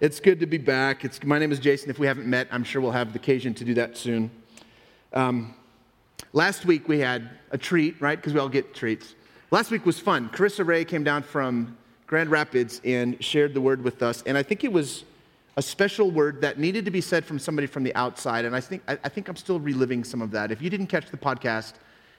It's good to be back. It's, my name is Jason. If we haven't met, I'm sure we'll have the occasion to do that soon. Um, last week we had a treat, right? Because we all get treats. Last week was fun. Carissa Ray came down from Grand Rapids and shared the word with us, and I think it was a special word that needed to be said from somebody from the outside. And I think, I, I think I'm still reliving some of that. If you didn't catch the podcast,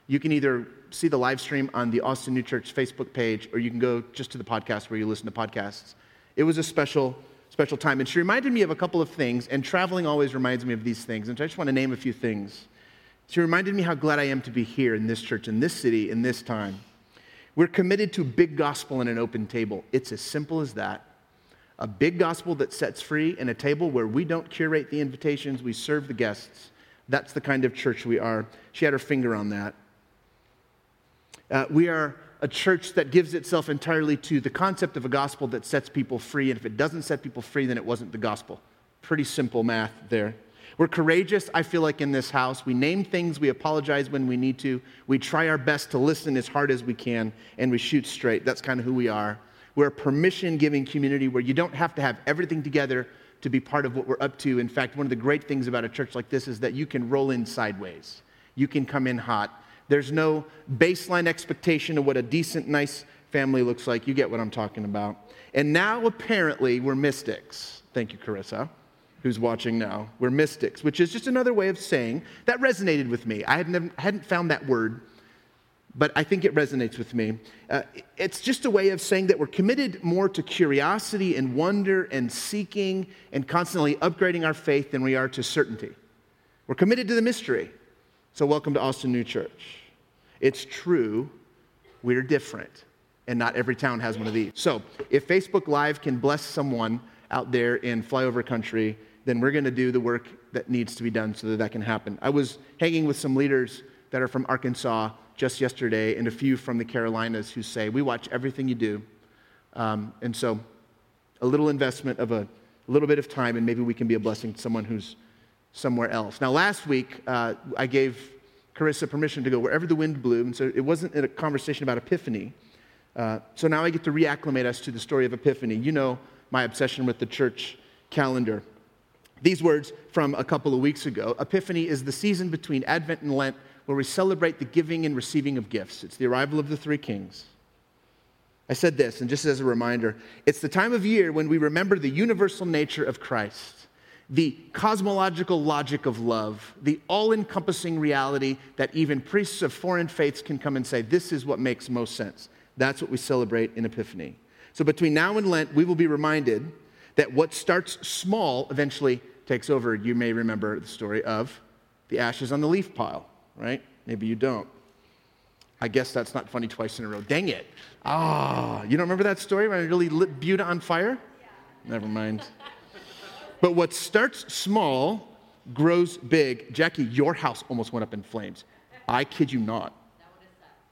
you can either see the live stream on the Austin New Church Facebook page, or you can go just to the podcast where you listen to podcasts. It was a special, special time. And she reminded me of a couple of things, and traveling always reminds me of these things. And I just want to name a few things. She reminded me how glad I am to be here in this church, in this city, in this time. We're committed to big gospel and an open table. It's as simple as that. A big gospel that sets free and a table where we don't curate the invitations, we serve the guests. That's the kind of church we are. She had her finger on that. Uh, we are a church that gives itself entirely to the concept of a gospel that sets people free. And if it doesn't set people free, then it wasn't the gospel. Pretty simple math there. We're courageous, I feel like, in this house. We name things, we apologize when we need to, we try our best to listen as hard as we can, and we shoot straight. That's kind of who we are. We're a permission giving community where you don't have to have everything together to be part of what we're up to. In fact, one of the great things about a church like this is that you can roll in sideways, you can come in hot. There's no baseline expectation of what a decent, nice family looks like. You get what I'm talking about. And now, apparently, we're mystics. Thank you, Carissa, who's watching now. We're mystics, which is just another way of saying that resonated with me. I hadn't, hadn't found that word, but I think it resonates with me. Uh, it's just a way of saying that we're committed more to curiosity and wonder and seeking and constantly upgrading our faith than we are to certainty. We're committed to the mystery. So, welcome to Austin New Church. It's true, we're different, and not every town has one of these. So, if Facebook Live can bless someone out there in flyover country, then we're going to do the work that needs to be done so that that can happen. I was hanging with some leaders that are from Arkansas just yesterday and a few from the Carolinas who say, We watch everything you do. Um, and so, a little investment of a little bit of time, and maybe we can be a blessing to someone who's somewhere else. Now, last week, uh, I gave Carissa permission to go wherever the wind blew, and so it wasn't a conversation about Epiphany. Uh, so now I get to reacclimate us to the story of Epiphany. You know my obsession with the church calendar. These words from a couple of weeks ago Epiphany is the season between Advent and Lent where we celebrate the giving and receiving of gifts. It's the arrival of the three kings. I said this, and just as a reminder, it's the time of year when we remember the universal nature of Christ the cosmological logic of love, the all encompassing reality that even priests of foreign faiths can come and say, this is what makes most sense. That's what we celebrate in Epiphany. So between now and Lent, we will be reminded that what starts small eventually takes over. You may remember the story of the ashes on the leaf pile, right? Maybe you don't. I guess that's not funny twice in a row. Dang it. Ah, oh, you don't remember that story when I really lit Buda on fire? Yeah. Never mind. But what starts small grows big. Jackie, your house almost went up in flames. I kid you not.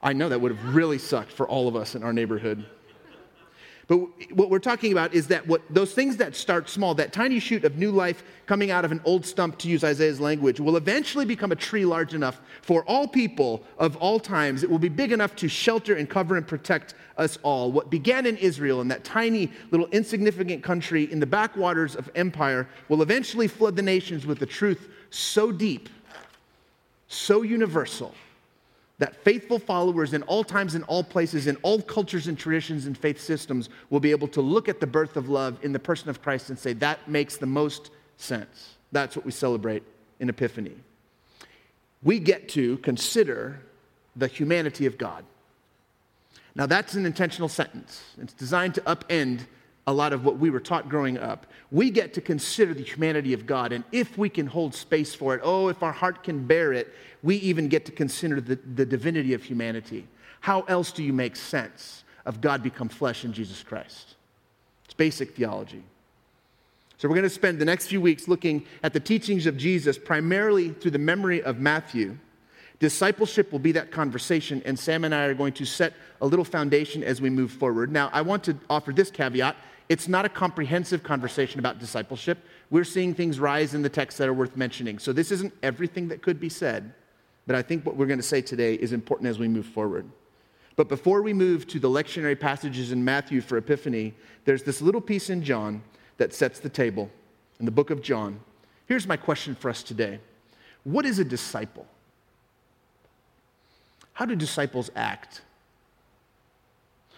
I know that would have really sucked for all of us in our neighborhood. But what we're talking about is that what those things that start small, that tiny shoot of new life coming out of an old stump, to use Isaiah's language, will eventually become a tree large enough for all people of all times. It will be big enough to shelter and cover and protect us all. What began in Israel, in that tiny little insignificant country in the backwaters of empire, will eventually flood the nations with a truth so deep, so universal that faithful followers in all times, and all places, in all cultures and traditions and faith systems will be able to look at the birth of love in the person of Christ and say, that makes the most sense. That's what we celebrate in Epiphany. We get to consider the humanity of God. Now, that's an intentional sentence. It's designed to upend a lot of what we were taught growing up. We get to consider the humanity of God, and if we can hold space for it, oh, if our heart can bear it, we even get to consider the, the divinity of humanity. How else do you make sense of God become flesh in Jesus Christ? It's basic theology. So, we're going to spend the next few weeks looking at the teachings of Jesus primarily through the memory of Matthew. Discipleship will be that conversation, and Sam and I are going to set a little foundation as we move forward. Now, I want to offer this caveat it's not a comprehensive conversation about discipleship. We're seeing things rise in the text that are worth mentioning. So this isn't everything that could be said, but I think what we're going to say today is important as we move forward. But before we move to the lectionary passages in Matthew for Epiphany, there's this little piece in John that sets the table in the book of John. Here's my question for us today What is a disciple? How do disciples act?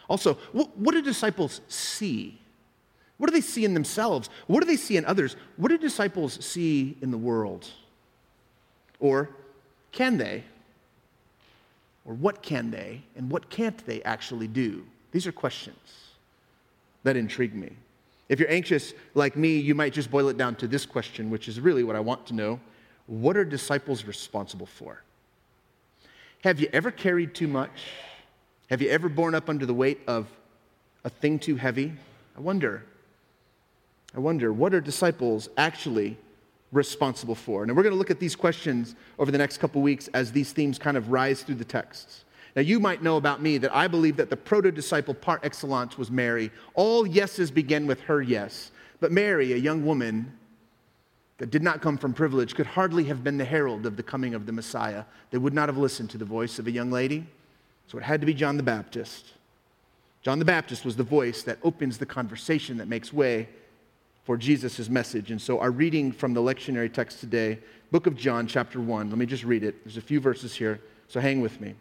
Also, what, what do disciples see? What do they see in themselves? What do they see in others? What do disciples see in the world? Or can they? Or what can they? And what can't they actually do? These are questions that intrigue me. If you're anxious like me, you might just boil it down to this question, which is really what I want to know What are disciples responsible for? Have you ever carried too much? Have you ever borne up under the weight of a thing too heavy? I wonder. I wonder, what are disciples actually responsible for? And we're going to look at these questions over the next couple weeks as these themes kind of rise through the texts. Now, you might know about me that I believe that the proto disciple par excellence was Mary. All yeses begin with her yes. But Mary, a young woman that did not come from privilege, could hardly have been the herald of the coming of the Messiah. They would not have listened to the voice of a young lady. So it had to be John the Baptist. John the Baptist was the voice that opens the conversation that makes way for Jesus' message. And so our reading from the lectionary text today, book of John, chapter 1, let me just read it. There's a few verses here, so hang with me.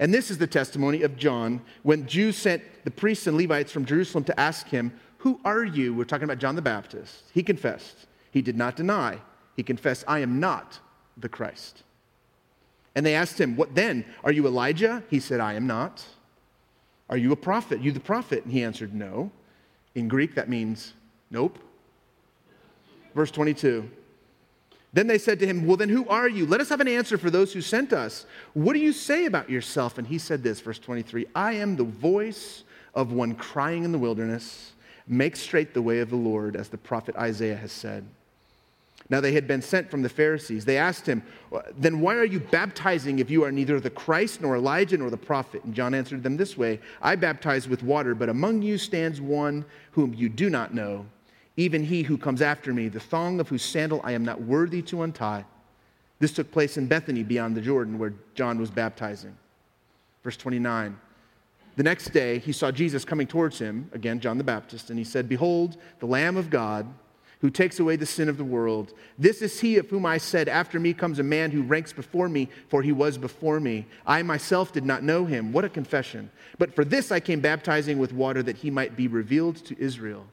And this is the testimony of John when Jews sent the priests and Levites from Jerusalem to ask him, Who are you? We're talking about John the Baptist. He confessed. He did not deny. He confessed, I am not the Christ. And they asked him, What then? Are you Elijah? He said, I am not. Are you a prophet? You the prophet? And he answered, No. In Greek, that means nope. Verse 22. Then they said to him, Well, then who are you? Let us have an answer for those who sent us. What do you say about yourself? And he said this, verse 23 I am the voice of one crying in the wilderness, make straight the way of the Lord, as the prophet Isaiah has said. Now they had been sent from the Pharisees. They asked him, Then why are you baptizing if you are neither the Christ, nor Elijah, nor the prophet? And John answered them this way I baptize with water, but among you stands one whom you do not know, even he who comes after me, the thong of whose sandal I am not worthy to untie. This took place in Bethany beyond the Jordan, where John was baptizing. Verse 29. The next day he saw Jesus coming towards him, again, John the Baptist, and he said, Behold, the Lamb of God who takes away the sin of the world. This is he of whom I said, After me comes a man who ranks before me, for he was before me. I myself did not know him. What a confession. But for this I came baptizing with water that he might be revealed to Israel.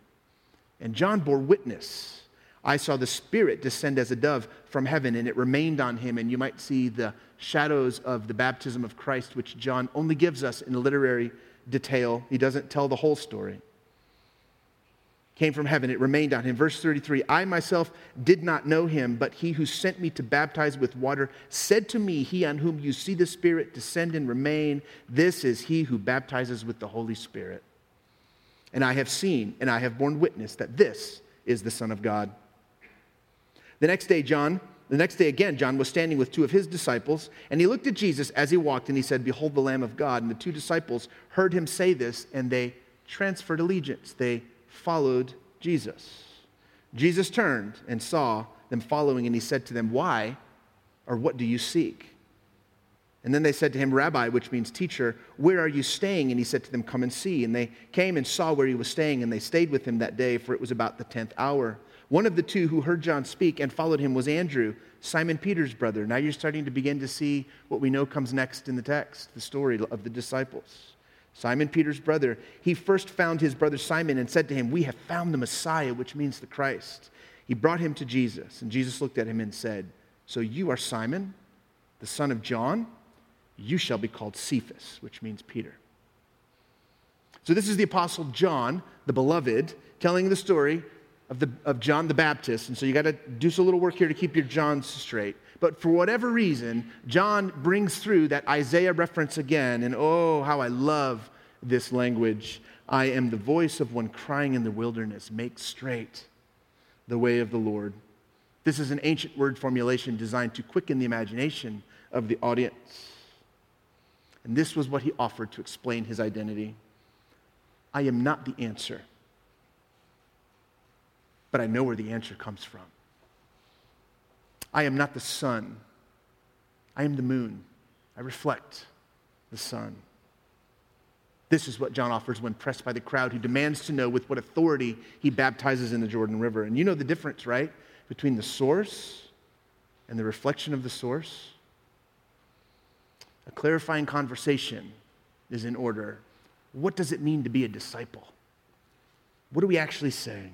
And John bore witness. I saw the Spirit descend as a dove from heaven, and it remained on him. And you might see the shadows of the baptism of Christ, which John only gives us in literary detail. He doesn't tell the whole story came from heaven. It remained on him. Verse 33 I myself did not know him, but he who sent me to baptize with water said to me, He on whom you see the Spirit descend and remain, this is he who baptizes with the Holy Spirit. And I have seen and I have borne witness that this is the Son of God. The next day, John, the next day again, John was standing with two of his disciples, and he looked at Jesus as he walked, and he said, Behold the Lamb of God. And the two disciples heard him say this, and they transferred allegiance. They followed Jesus. Jesus turned and saw them following, and he said to them, Why or what do you seek? And then they said to him, Rabbi, which means teacher, where are you staying? And he said to them, Come and see. And they came and saw where he was staying, and they stayed with him that day, for it was about the tenth hour. One of the two who heard John speak and followed him was Andrew, Simon Peter's brother. Now you're starting to begin to see what we know comes next in the text the story of the disciples. Simon Peter's brother, he first found his brother Simon and said to him, We have found the Messiah, which means the Christ. He brought him to Jesus, and Jesus looked at him and said, So you are Simon, the son of John? You shall be called Cephas, which means Peter. So this is the Apostle John, the beloved, telling the story of, the, of John the Baptist. And so you got to do some little work here to keep your Johns straight. But for whatever reason, John brings through that Isaiah reference again. And oh, how I love this language. I am the voice of one crying in the wilderness, make straight the way of the Lord. This is an ancient word formulation designed to quicken the imagination of the audience. And this was what he offered to explain his identity. I am not the answer, but I know where the answer comes from. I am not the sun. I am the moon. I reflect the sun. This is what John offers when pressed by the crowd who demands to know with what authority he baptizes in the Jordan River. And you know the difference, right? Between the source and the reflection of the source. A clarifying conversation is in order. What does it mean to be a disciple? What are we actually saying?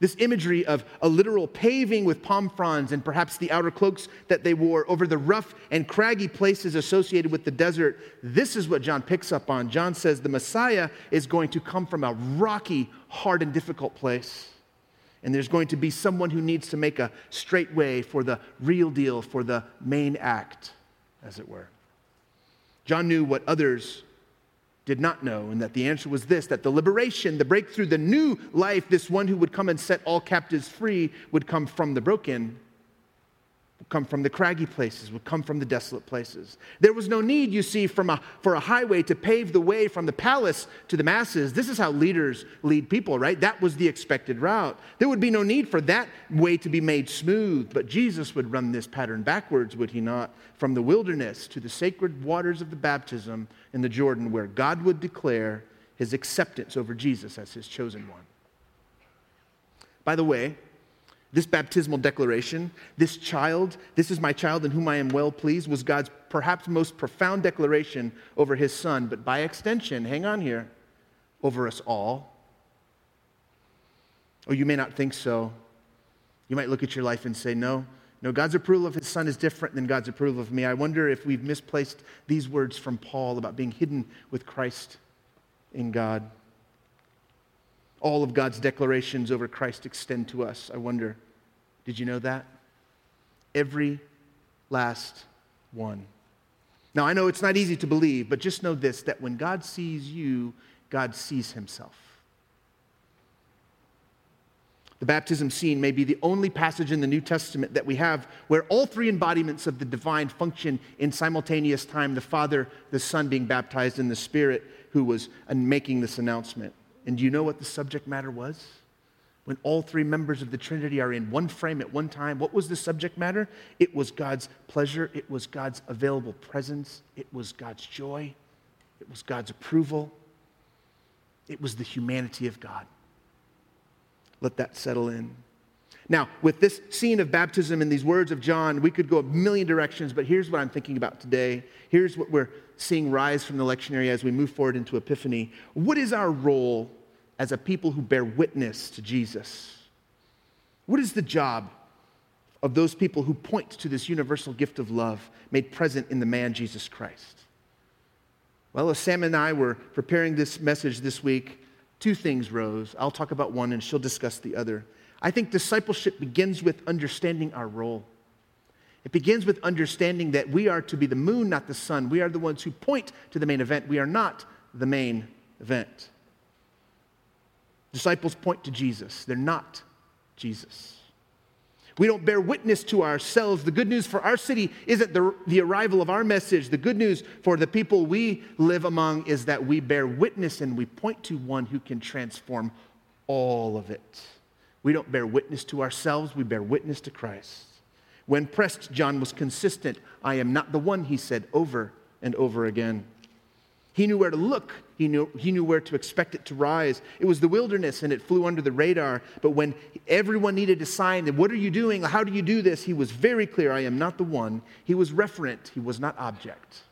This imagery of a literal paving with palm fronds and perhaps the outer cloaks that they wore over the rough and craggy places associated with the desert, this is what John picks up on. John says the Messiah is going to come from a rocky, hard, and difficult place. And there's going to be someone who needs to make a straight way for the real deal, for the main act, as it were. John knew what others did not know, and that the answer was this that the liberation, the breakthrough, the new life, this one who would come and set all captives free, would come from the broken would come from the craggy places, would come from the desolate places. There was no need, you see, from a, for a highway to pave the way from the palace to the masses. This is how leaders lead people, right? That was the expected route. There would be no need for that way to be made smooth, but Jesus would run this pattern backwards, would he not? From the wilderness to the sacred waters of the baptism in the Jordan, where God would declare his acceptance over Jesus as his chosen one. By the way, this baptismal declaration, this child, this is my child in whom I am well pleased, was God's perhaps most profound declaration over his son, but by extension, hang on here, over us all. Or you may not think so. You might look at your life and say, no, no, God's approval of his son is different than God's approval of me. I wonder if we've misplaced these words from Paul about being hidden with Christ in God. All of God's declarations over Christ extend to us. I wonder. Did you know that? Every last one. Now, I know it's not easy to believe, but just know this that when God sees you, God sees himself. The baptism scene may be the only passage in the New Testament that we have where all three embodiments of the divine function in simultaneous time the Father, the Son being baptized, and the Spirit who was uh, making this announcement. And do you know what the subject matter was? When all three members of the Trinity are in one frame at one time, what was the subject matter? It was God's pleasure, it was God's available presence, it was God's joy, it was God's approval, it was the humanity of God. Let that settle in. Now, with this scene of baptism and these words of John, we could go a million directions, but here's what I'm thinking about today. Here's what we're seeing rise from the lectionary as we move forward into Epiphany. What is our role as a people who bear witness to Jesus? What is the job of those people who point to this universal gift of love made present in the man Jesus Christ? Well, as Sam and I were preparing this message this week, two things rose. I'll talk about one and she'll discuss the other. I think discipleship begins with understanding our role. It begins with understanding that we are to be the moon, not the sun. We are the ones who point to the main event. We are not the main event. Disciples point to Jesus, they're not Jesus. We don't bear witness to ourselves. The good news for our city isn't the, the arrival of our message. The good news for the people we live among is that we bear witness and we point to one who can transform all of it. We don't bear witness to ourselves, we bear witness to Christ. When pressed, John was consistent. I am not the one, he said over and over again. He knew where to look. He knew, he knew where to expect it to rise. It was the wilderness and it flew under the radar. But when everyone needed a sign, what are you doing? How do you do this? He was very clear I am not the one. He was referent, he was not object.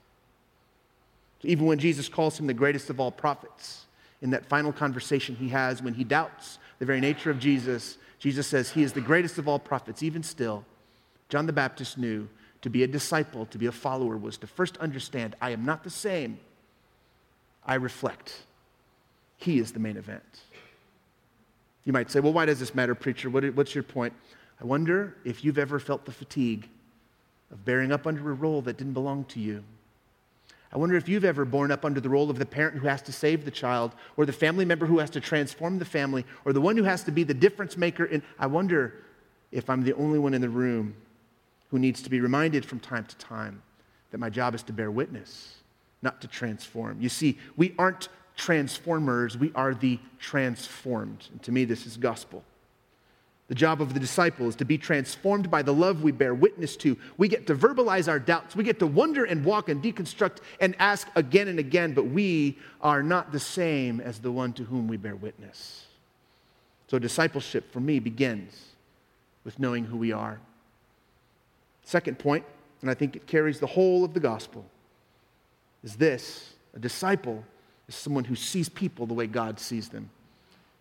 So even when Jesus calls him the greatest of all prophets, in that final conversation he has when he doubts the very nature of Jesus, Jesus says he is the greatest of all prophets. Even still, John the Baptist knew to be a disciple, to be a follower, was to first understand I am not the same I reflect. He is the main event. You might say, well, why does this matter, preacher? What, what's your point? I wonder if you've ever felt the fatigue of bearing up under a role that didn't belong to you. I wonder if you've ever borne up under the role of the parent who has to save the child, or the family member who has to transform the family, or the one who has to be the difference maker. And I wonder if I'm the only one in the room who needs to be reminded from time to time that my job is to bear witness not to transform. You see, we aren't transformers, we are the transformed. And to me, this is gospel. The job of the disciple is to be transformed by the love we bear witness to. We get to verbalize our doubts. We get to wonder and walk and deconstruct and ask again and again, but we are not the same as the one to whom we bear witness. So, discipleship for me begins with knowing who we are. Second point, and I think it carries the whole of the gospel, is this a disciple is someone who sees people the way God sees them.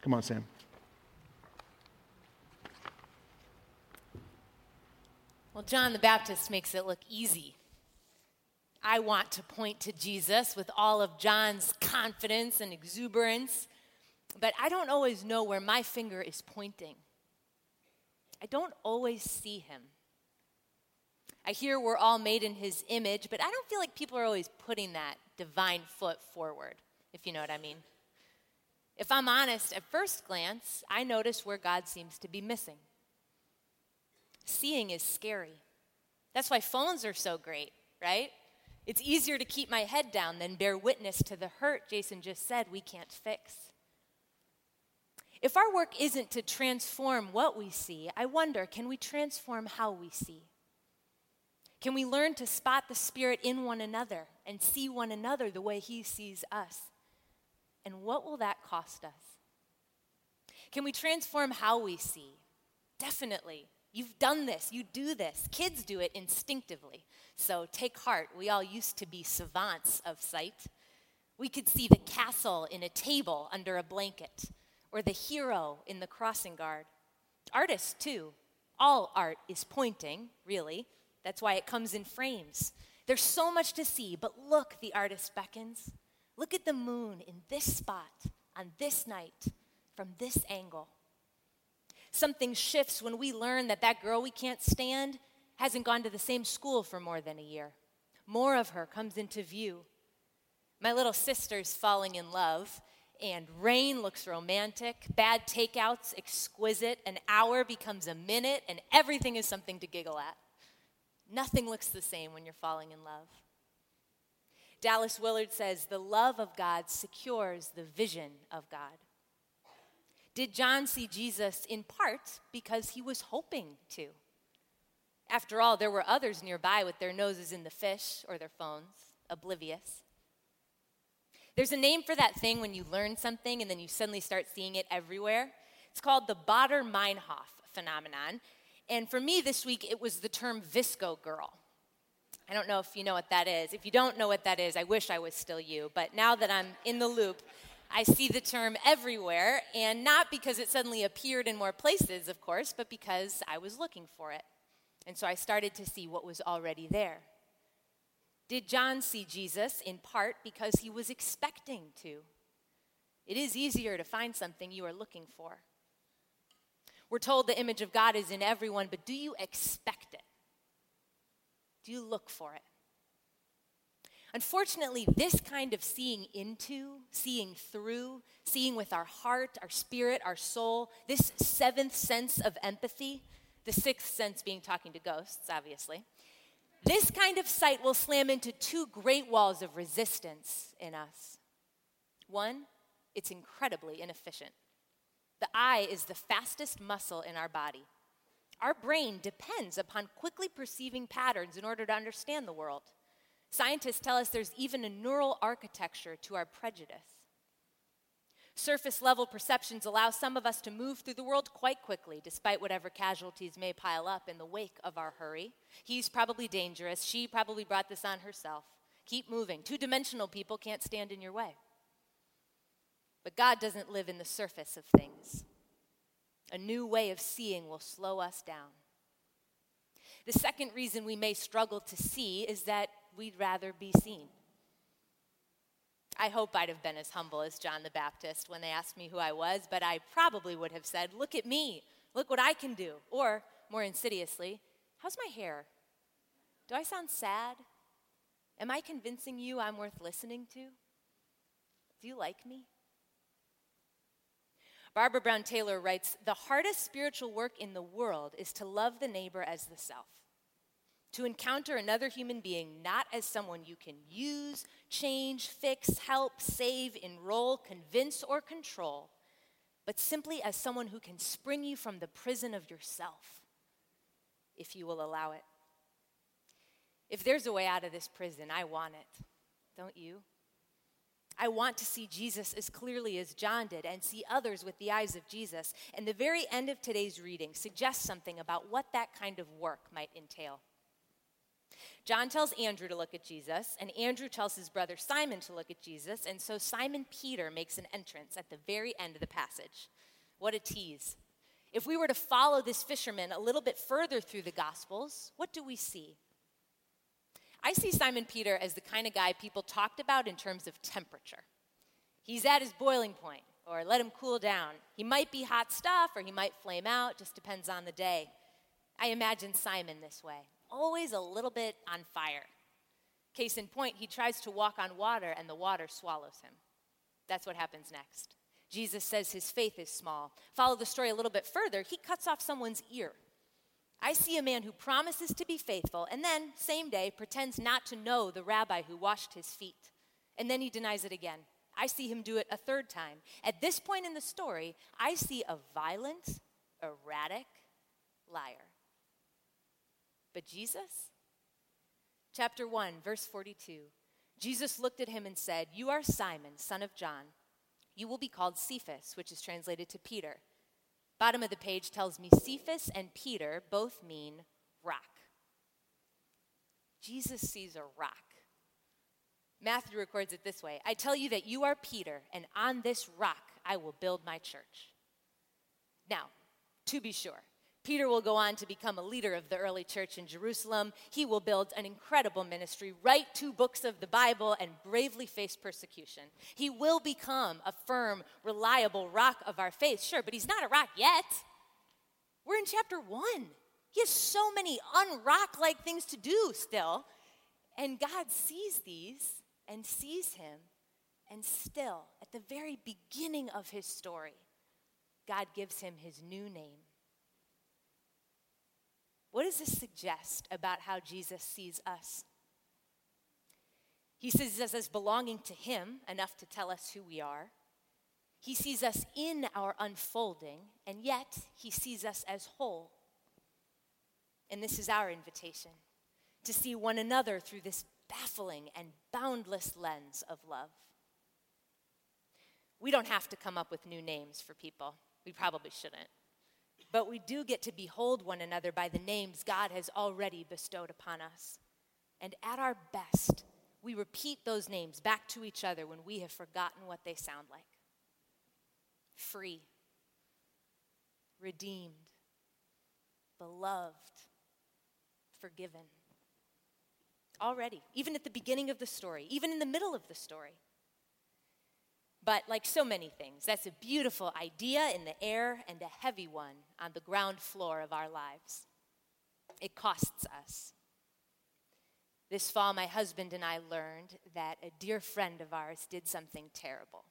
Come on, Sam. Well, John the Baptist makes it look easy. I want to point to Jesus with all of John's confidence and exuberance, but I don't always know where my finger is pointing. I don't always see him. I hear we're all made in his image, but I don't feel like people are always putting that divine foot forward, if you know what I mean. If I'm honest, at first glance, I notice where God seems to be missing. Seeing is scary. That's why phones are so great, right? It's easier to keep my head down than bear witness to the hurt Jason just said we can't fix. If our work isn't to transform what we see, I wonder can we transform how we see? Can we learn to spot the Spirit in one another and see one another the way He sees us? And what will that cost us? Can we transform how we see? Definitely. You've done this, you do this. Kids do it instinctively. So take heart. We all used to be savants of sight. We could see the castle in a table under a blanket, or the hero in the crossing guard. Artists, too. All art is pointing, really. That's why it comes in frames. There's so much to see, but look, the artist beckons. Look at the moon in this spot, on this night, from this angle something shifts when we learn that that girl we can't stand hasn't gone to the same school for more than a year. More of her comes into view. My little sister's falling in love, and rain looks romantic, bad takeouts exquisite, an hour becomes a minute, and everything is something to giggle at. Nothing looks the same when you're falling in love. Dallas Willard says, The love of God secures the vision of God. Did John see Jesus in part because he was hoping to? After all, there were others nearby with their noses in the fish or their phones, oblivious. There's a name for that thing when you learn something and then you suddenly start seeing it everywhere. It's called the Baader Meinhof phenomenon. And for me this week, it was the term VSCO girl. I don't know if you know what that is. If you don't know what that is, I wish I was still you. But now that I'm in the loop, I see the term everywhere, and not because it suddenly appeared in more places, of course, but because I was looking for it. And so I started to see what was already there. Did John see Jesus in part because he was expecting to? It is easier to find something you are looking for. We're told the image of God is in everyone, but do you expect it? Do you look for it? Unfortunately, this kind of seeing into, seeing through, seeing with our heart, our spirit, our soul, this seventh sense of empathy, the sixth sense being talking to ghosts, obviously, this kind of sight will slam into two great walls of resistance in us. One, it's incredibly inefficient. The eye is the fastest muscle in our body. Our brain depends upon quickly perceiving patterns in order to understand the world. Scientists tell us there's even a neural architecture to our prejudice. Surface level perceptions allow some of us to move through the world quite quickly, despite whatever casualties may pile up in the wake of our hurry. He's probably dangerous. She probably brought this on herself. Keep moving. Two dimensional people can't stand in your way. But God doesn't live in the surface of things. A new way of seeing will slow us down. The second reason we may struggle to see is that we'd rather be seen. I hope I'd have been as humble as John the Baptist when they asked me who I was, but I probably would have said, Look at me, look what I can do. Or, more insidiously, How's my hair? Do I sound sad? Am I convincing you I'm worth listening to? Do you like me? Barbara Brown Taylor writes The hardest spiritual work in the world is to love the neighbor as the self to encounter another human being not as someone you can use, change, fix, help, save, enroll, convince, or control, but simply as someone who can spring you from the prison of yourself, if you will allow it. If there's a way out of this prison, I want it. Don't you? I want to see Jesus as clearly as John did and see others with the eyes of Jesus. And the very end of today's reading suggests something about what that kind of work might entail. John tells Andrew to look at Jesus, and Andrew tells his brother Simon to look at Jesus, and so Simon Peter makes an entrance at the very end of the passage. What a tease. If we were to follow this fisherman a little bit further through the Gospels, what do we see? I see Simon Peter as the kind of guy people talked about in terms of temperature. He's at his boiling point, or let him cool down. He might be hot stuff, or he might flame out, just depends on the day. I imagine Simon this way always a little bit on fire. Case in point, he tries to walk on water and the water swallows him. That's what happens next. Jesus says his faith is small. Follow the story a little bit further. He cuts off someone's ear. I see a man who promises to be faithful and then, same day, pretends not to know the rabbi who washed his feet. And then he denies it again. I see him do it a third time. At this point in the story, I see a violent, erratic liar. But Jesus? Chapter 1, verse 42. Jesus looked at him and said, You are Simon, son of John. You will be called Cephas, which is translated to Peter. Bottom of the page tells me Cephas and Peter both mean rock. Jesus sees a rock. Matthew records it this way I tell you that you are Peter, and on this rock I will build my church. Now, to be sure, Peter will go on to become a leader of the early church in Jerusalem. He will build an incredible ministry, write two books of the Bible, and bravely face persecution. He will become a firm, reliable rock of our faith, sure, but he's not a rock yet. We're in chapter one. He has so many unrock like things to do still. And God sees these and sees him, and still, at the very beginning of his story, God gives him his new name what does this suggest about how Jesus sees us? He sees us as belonging to Him, enough to tell us who we are. He sees us in our unfolding, and yet He sees us as whole. And this is our invitation to see one another through this baffling and boundless lens of love. We don't have to come up with new names for people. We probably shouldn't but we do get to behold one another by the names God has already bestowed upon us. And at our best, we repeat those names back to each other when we have forgotten what they sound like free, redeemed, beloved, forgiven. Already, even at the beginning of the story, even in the middle of the story. But like so many things, that's a beautiful idea in the air and a heavy one on the ground floor of our lives. It costs us. This fall, my husband and I learned that a dear friend of ours did something terrible.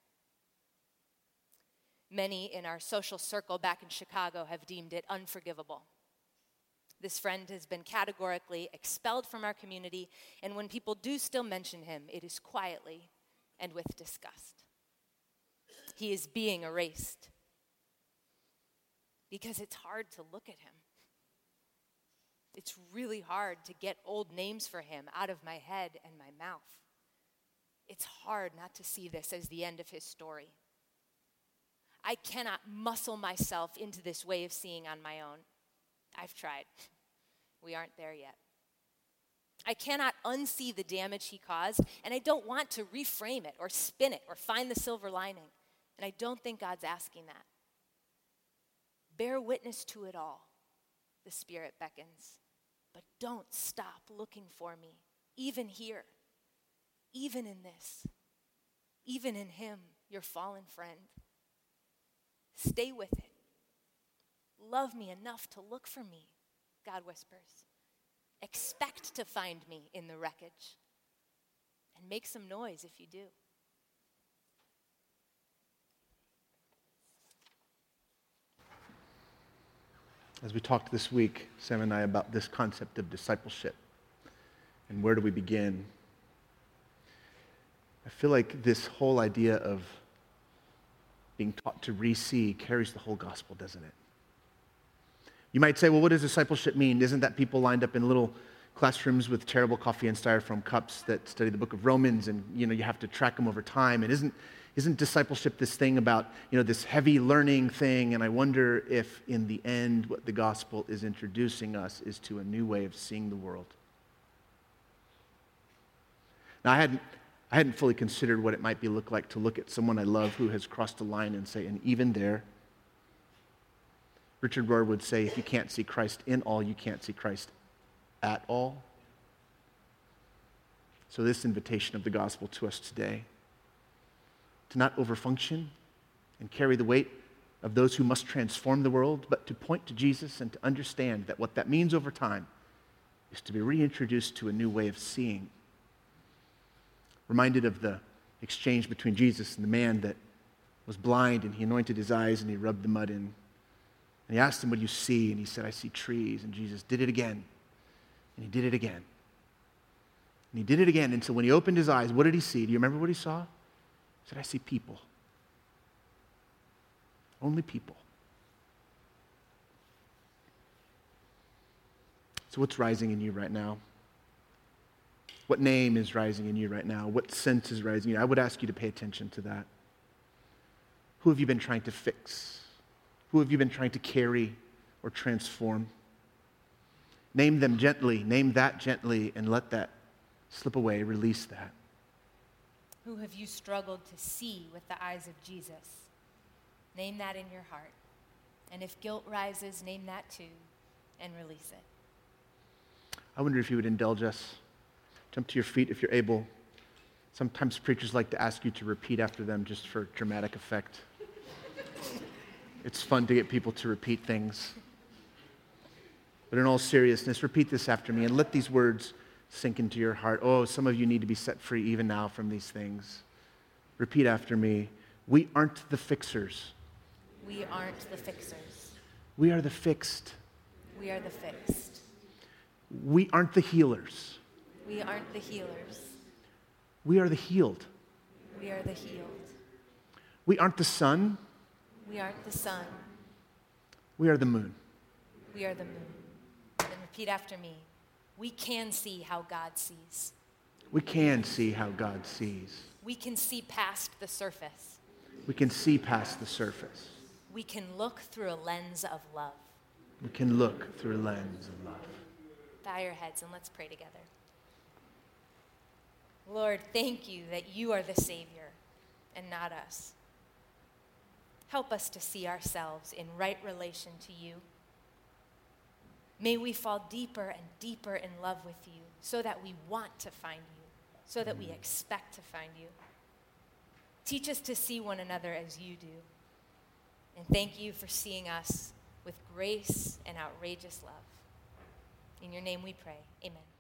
Many in our social circle back in Chicago have deemed it unforgivable. This friend has been categorically expelled from our community, and when people do still mention him, it is quietly and with disgust he is being erased. Because it's hard to look at him. It's really hard to get old names for him out of my head and my mouth. It's hard not to see this as the end of his story. I cannot muscle myself into this way of seeing on my own. I've tried. We aren't there yet. I cannot unsee the damage he caused, and I don't want to reframe it or spin it or find the silver lining. And I don't think God's asking that. Bear witness to it all. The Spirit beckons. But don't stop looking for me, even here, even in this, even in Him, your fallen friend. Stay with it. Love me enough to look for me, God whispers. Expect to find me in the wreckage. And make some noise if you do. As we talked this week, Sam and I, about this concept of discipleship and where do we begin. I feel like this whole idea of being taught to re see carries the whole gospel, doesn't it? You might say, well, what does discipleship mean? Isn't that people lined up in little classrooms with terrible coffee and styrofoam cups that study the book of Romans and you know you have to track them over time and isn't isn't discipleship this thing about you know this heavy learning thing and I wonder if in the end what the gospel is introducing us is to a new way of seeing the world. Now I hadn't I hadn't fully considered what it might be look like to look at someone I love who has crossed a line and say and even there Richard Rohr would say if you can't see Christ in all you can't see Christ at all. So, this invitation of the gospel to us today to not overfunction and carry the weight of those who must transform the world, but to point to Jesus and to understand that what that means over time is to be reintroduced to a new way of seeing. Reminded of the exchange between Jesus and the man that was blind, and he anointed his eyes and he rubbed the mud in. And he asked him, What do you see? And he said, I see trees. And Jesus did it again. And he did it again. And he did it again until when he opened his eyes, what did he see? Do you remember what he saw? He said, I see people. Only people. So, what's rising in you right now? What name is rising in you right now? What sense is rising in you? I would ask you to pay attention to that. Who have you been trying to fix? Who have you been trying to carry or transform? Name them gently, name that gently, and let that slip away. Release that. Who have you struggled to see with the eyes of Jesus? Name that in your heart. And if guilt rises, name that too and release it. I wonder if you would indulge us. Jump to your feet if you're able. Sometimes preachers like to ask you to repeat after them just for dramatic effect. it's fun to get people to repeat things. But in all seriousness, repeat this after me and let these words sink into your heart. Oh, some of you need to be set free even now from these things. Repeat after me. We aren't the fixers. We aren't the fixers. We are the fixed. We are the fixed. We aren't the healers. We aren't the healers. We are the healed. We are the healed. We aren't the sun. We aren't the sun. We are the moon. We are the moon. And repeat after me. We can see how God sees. We can see how God sees. We can see past the surface. We can see past the surface. We can look through a lens of love. We can look through a lens of love. Bow your heads and let's pray together. Lord, thank you that you are the Savior and not us. Help us to see ourselves in right relation to you. May we fall deeper and deeper in love with you so that we want to find you, so that we mm. expect to find you. Teach us to see one another as you do. And thank you for seeing us with grace and outrageous love. In your name we pray. Amen.